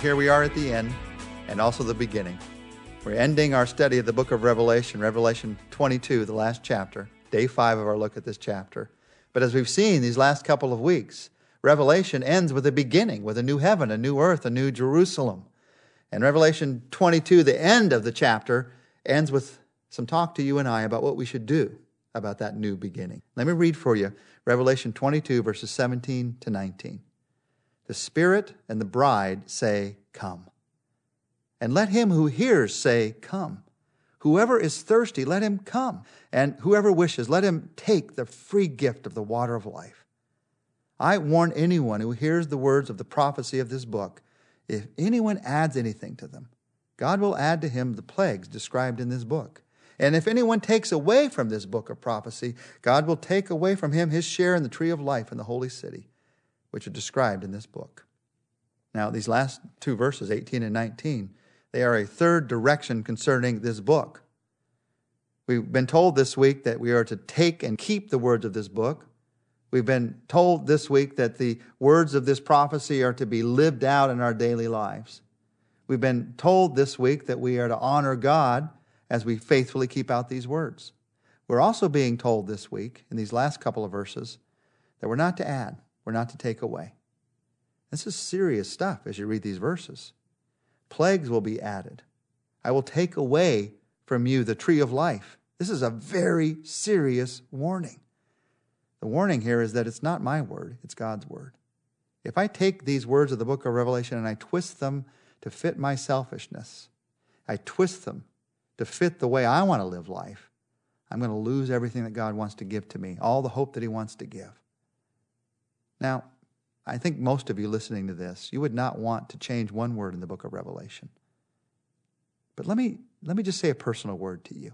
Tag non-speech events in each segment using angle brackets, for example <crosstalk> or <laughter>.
here we are at the end and also the beginning. We're ending our study of the book of Revelation, Revelation 22, the last chapter, day five of our look at this chapter. But as we've seen these last couple of weeks, Revelation ends with a beginning, with a new heaven, a new earth, a new Jerusalem. And Revelation 22, the end of the chapter, ends with some talk to you and I about what we should do about that new beginning. Let me read for you Revelation 22, verses 17 to 19. The Spirit and the bride say, Come. And let him who hears say, Come. Whoever is thirsty, let him come. And whoever wishes, let him take the free gift of the water of life. I warn anyone who hears the words of the prophecy of this book if anyone adds anything to them, God will add to him the plagues described in this book. And if anyone takes away from this book of prophecy, God will take away from him his share in the tree of life in the holy city, which are described in this book. Now, these last two verses, 18 and 19, they are a third direction concerning this book. We've been told this week that we are to take and keep the words of this book. We've been told this week that the words of this prophecy are to be lived out in our daily lives. We've been told this week that we are to honor God as we faithfully keep out these words. We're also being told this week, in these last couple of verses, that we're not to add, we're not to take away. This is serious stuff as you read these verses. Plagues will be added. I will take away from you the tree of life. This is a very serious warning. The warning here is that it's not my word, it's God's word. If I take these words of the book of Revelation and I twist them to fit my selfishness, I twist them to fit the way I want to live life, I'm going to lose everything that God wants to give to me, all the hope that He wants to give. Now, I think most of you listening to this, you would not want to change one word in the book of Revelation. But let me, let me just say a personal word to you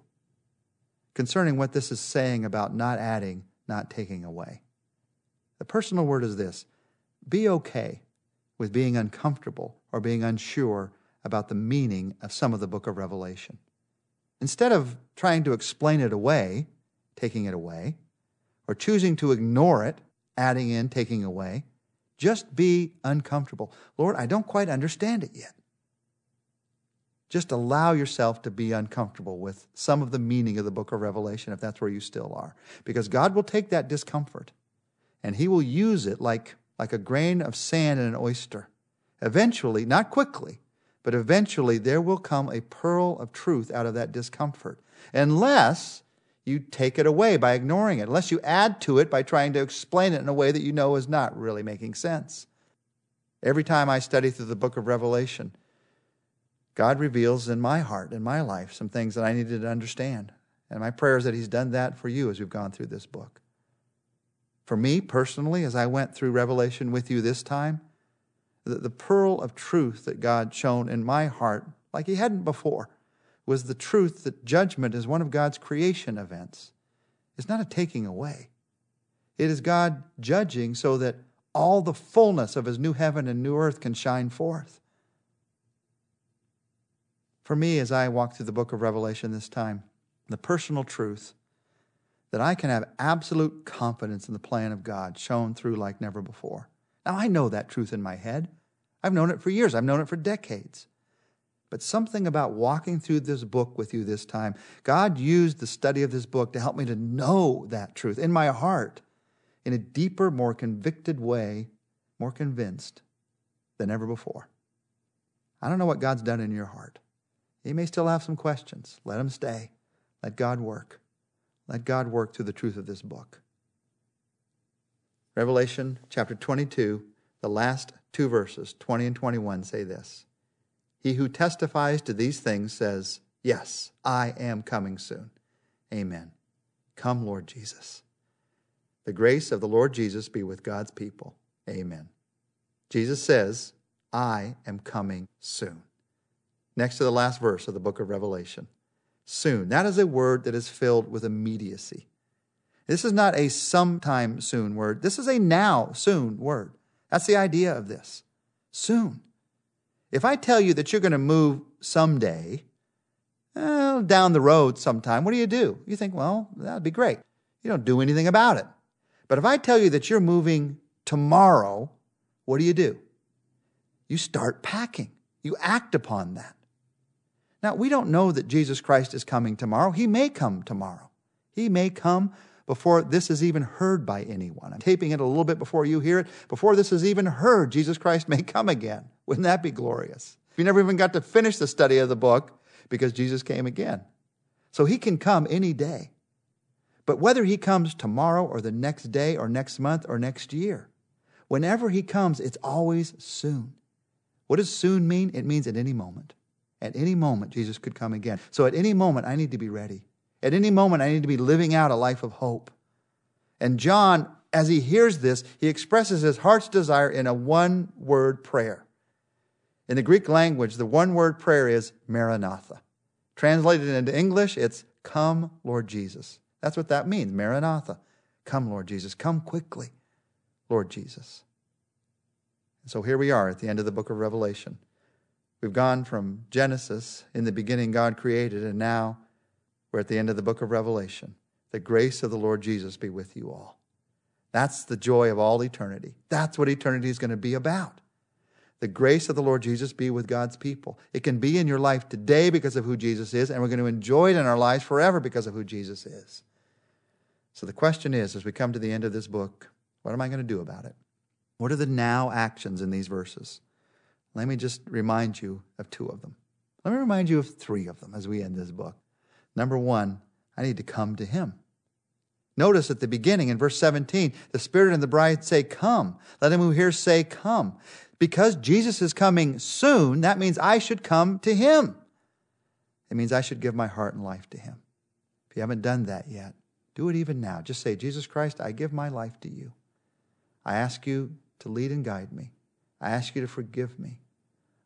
concerning what this is saying about not adding not taking away. The personal word is this be okay with being uncomfortable or being unsure about the meaning of some of the book of Revelation. Instead of trying to explain it away, taking it away, or choosing to ignore it, adding in, taking away, just be uncomfortable. Lord, I don't quite understand it yet. Just allow yourself to be uncomfortable with some of the meaning of the book of Revelation if that's where you still are. Because God will take that discomfort and He will use it like, like a grain of sand in an oyster. Eventually, not quickly, but eventually there will come a pearl of truth out of that discomfort. Unless you take it away by ignoring it, unless you add to it by trying to explain it in a way that you know is not really making sense. Every time I study through the book of Revelation, God reveals in my heart, in my life, some things that I needed to understand. And my prayer is that He's done that for you as we've gone through this book. For me personally, as I went through Revelation with you this time, the, the pearl of truth that God shone in my heart, like He hadn't before, was the truth that judgment is one of God's creation events. It's not a taking away, it is God judging so that all the fullness of His new heaven and new earth can shine forth for me as I walk through the book of Revelation this time, the personal truth that I can have absolute confidence in the plan of God shown through like never before. Now, I know that truth in my head. I've known it for years, I've known it for decades. But something about walking through this book with you this time, God used the study of this book to help me to know that truth in my heart in a deeper, more convicted way, more convinced than ever before. I don't know what God's done in your heart. You may still have some questions. Let them stay. Let God work. Let God work through the truth of this book. Revelation chapter 22, the last two verses, 20 and 21, say this He who testifies to these things says, Yes, I am coming soon. Amen. Come, Lord Jesus. The grace of the Lord Jesus be with God's people. Amen. Jesus says, I am coming soon next to the last verse of the book of Revelation. Soon. That is a word that is filled with immediacy. This is not a sometime soon word. This is a now soon word. That's the idea of this. Soon. If I tell you that you're going to move someday, down the road sometime, what do you do? You think, well, that'd be great. You don't do anything about it. But if I tell you that you're moving tomorrow, what do you do? You start packing. You act upon that. Now, we don't know that Jesus Christ is coming tomorrow. He may come tomorrow. He may come before this is even heard by anyone. I'm taping it a little bit before you hear it. Before this is even heard, Jesus Christ may come again. Wouldn't that be glorious? You never even got to finish the study of the book because Jesus came again. So he can come any day. But whether he comes tomorrow or the next day or next month or next year, whenever he comes, it's always soon. What does soon mean? It means at any moment. At any moment, Jesus could come again. So at any moment, I need to be ready. At any moment, I need to be living out a life of hope. And John, as he hears this, he expresses his heart's desire in a one word prayer. In the Greek language, the one word prayer is Maranatha. Translated into English, it's Come, Lord Jesus. That's what that means, Maranatha. Come, Lord Jesus. Come quickly, Lord Jesus. And so here we are at the end of the book of Revelation. We've gone from Genesis, in the beginning God created, and now we're at the end of the book of Revelation. The grace of the Lord Jesus be with you all. That's the joy of all eternity. That's what eternity is going to be about. The grace of the Lord Jesus be with God's people. It can be in your life today because of who Jesus is, and we're going to enjoy it in our lives forever because of who Jesus is. So the question is as we come to the end of this book, what am I going to do about it? What are the now actions in these verses? Let me just remind you of two of them. Let me remind you of three of them as we end this book. Number one, I need to come to Him. Notice at the beginning in verse 17, the Spirit and the bride say, Come. Let him who hears say, Come because Jesus is coming soon, that means I should come to him. It means I should give my heart and life to him. If you haven't done that yet, do it even now. Just say, Jesus Christ, I give my life to you. I ask you to lead and guide me. I ask you to forgive me.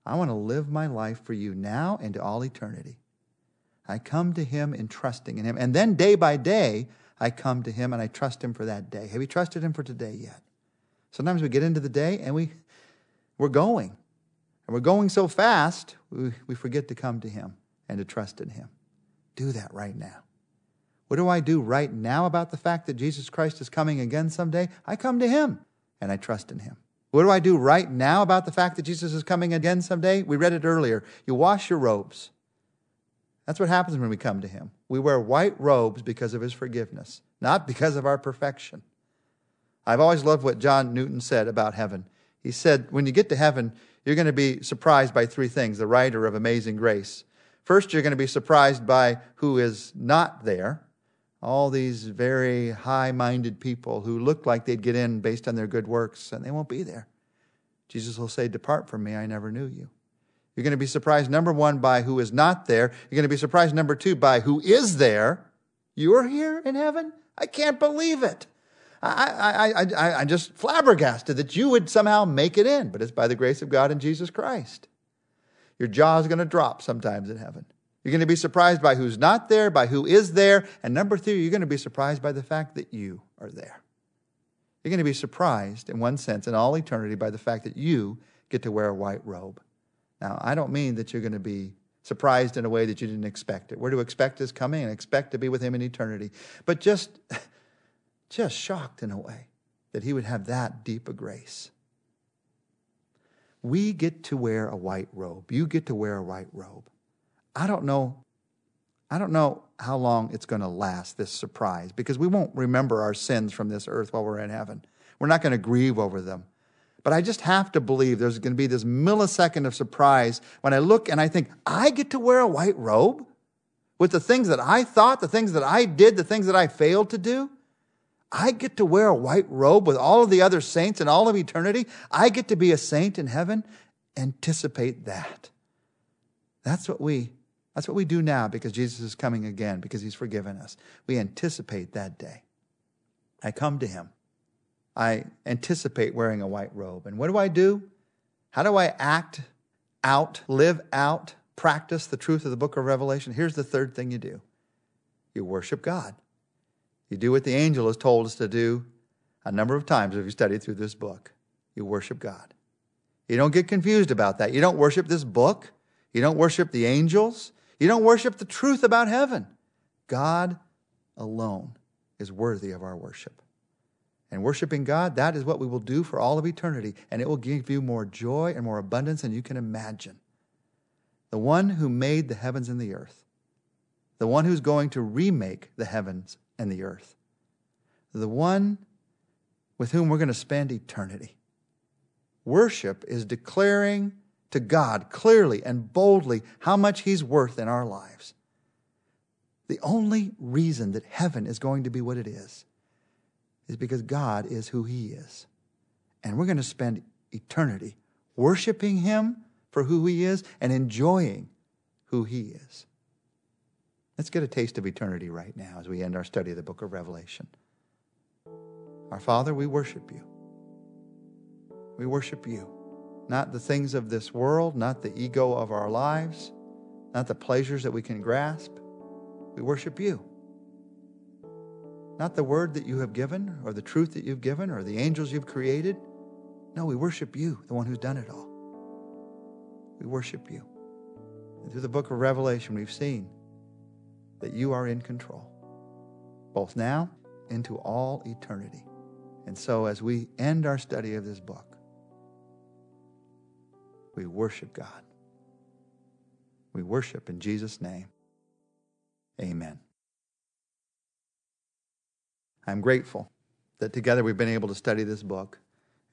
I want to live my life for you now and to all eternity. I come to him in trusting in him. And then day by day, I come to him and I trust him for that day. Have you trusted him for today yet? Sometimes we get into the day and we we're going. And we're going so fast, we, we forget to come to Him and to trust in Him. Do that right now. What do I do right now about the fact that Jesus Christ is coming again someday? I come to Him and I trust in Him. What do I do right now about the fact that Jesus is coming again someday? We read it earlier. You wash your robes. That's what happens when we come to Him. We wear white robes because of His forgiveness, not because of our perfection. I've always loved what John Newton said about heaven. He said, when you get to heaven, you're going to be surprised by three things the writer of Amazing Grace. First, you're going to be surprised by who is not there. All these very high minded people who look like they'd get in based on their good works, and they won't be there. Jesus will say, Depart from me, I never knew you. You're going to be surprised, number one, by who is not there. You're going to be surprised, number two, by who is there. You're here in heaven? I can't believe it. I, I, I, I'm just flabbergasted that you would somehow make it in, but it's by the grace of God and Jesus Christ. Your jaw is going to drop sometimes in heaven. You're going to be surprised by who's not there, by who is there. And number three, you're going to be surprised by the fact that you are there. You're going to be surprised, in one sense, in all eternity, by the fact that you get to wear a white robe. Now, I don't mean that you're going to be surprised in a way that you didn't expect it. We're to expect his coming and expect to be with him in eternity. But just <laughs> just shocked in a way that he would have that deep a grace. We get to wear a white robe. You get to wear a white robe. I don't know. I don't know how long it's going to last, this surprise, because we won't remember our sins from this earth while we're in heaven. We're not going to grieve over them. But I just have to believe there's going to be this millisecond of surprise when I look and I think, I get to wear a white robe with the things that I thought, the things that I did, the things that I failed to do. I get to wear a white robe with all of the other saints in all of eternity. I get to be a saint in heaven. Anticipate that. That's what we that's what we do now because Jesus is coming again because he's forgiven us. We anticipate that day. I come to him. I anticipate wearing a white robe. And what do I do? How do I act out, live out, practice the truth of the book of Revelation? Here's the third thing you do. You worship God. You do what the angel has told us to do a number of times if you study through this book. You worship God. You don't get confused about that. You don't worship this book. You don't worship the angels. You don't worship the truth about heaven. God alone is worthy of our worship. And worshiping God, that is what we will do for all of eternity. And it will give you more joy and more abundance than you can imagine. the one who made the heavens and the earth, the one who's going to remake the heavens and the earth, the one with whom we're going to spend eternity. Worship is declaring to God clearly and boldly how much He's worth in our lives. The only reason that heaven is going to be what it is is because God is who He is. And we're going to spend eternity worshiping Him for who He is and enjoying who He is. Let's get a taste of eternity right now as we end our study of the book of Revelation. Our Father, we worship you. We worship you. Not the things of this world, not the ego of our lives, not the pleasures that we can grasp. We worship you. Not the word that you have given, or the truth that you've given, or the angels you've created. No, we worship you, the one who's done it all. We worship you. And through the book of Revelation, we've seen that you are in control, both now and into all eternity. And so, as we end our study of this book, we worship God. We worship in Jesus' name. Amen. I'm grateful that together we've been able to study this book,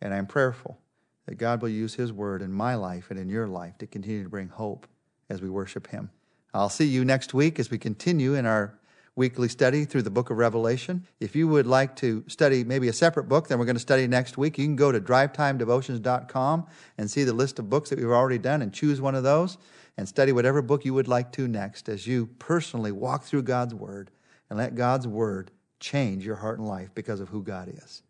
and I'm prayerful that God will use His word in my life and in your life to continue to bring hope as we worship Him. I'll see you next week as we continue in our weekly study through the book of Revelation. If you would like to study maybe a separate book than we're going to study next week, you can go to drivetimedevotions.com and see the list of books that we've already done and choose one of those and study whatever book you would like to next as you personally walk through God's Word and let God's Word change your heart and life because of who God is.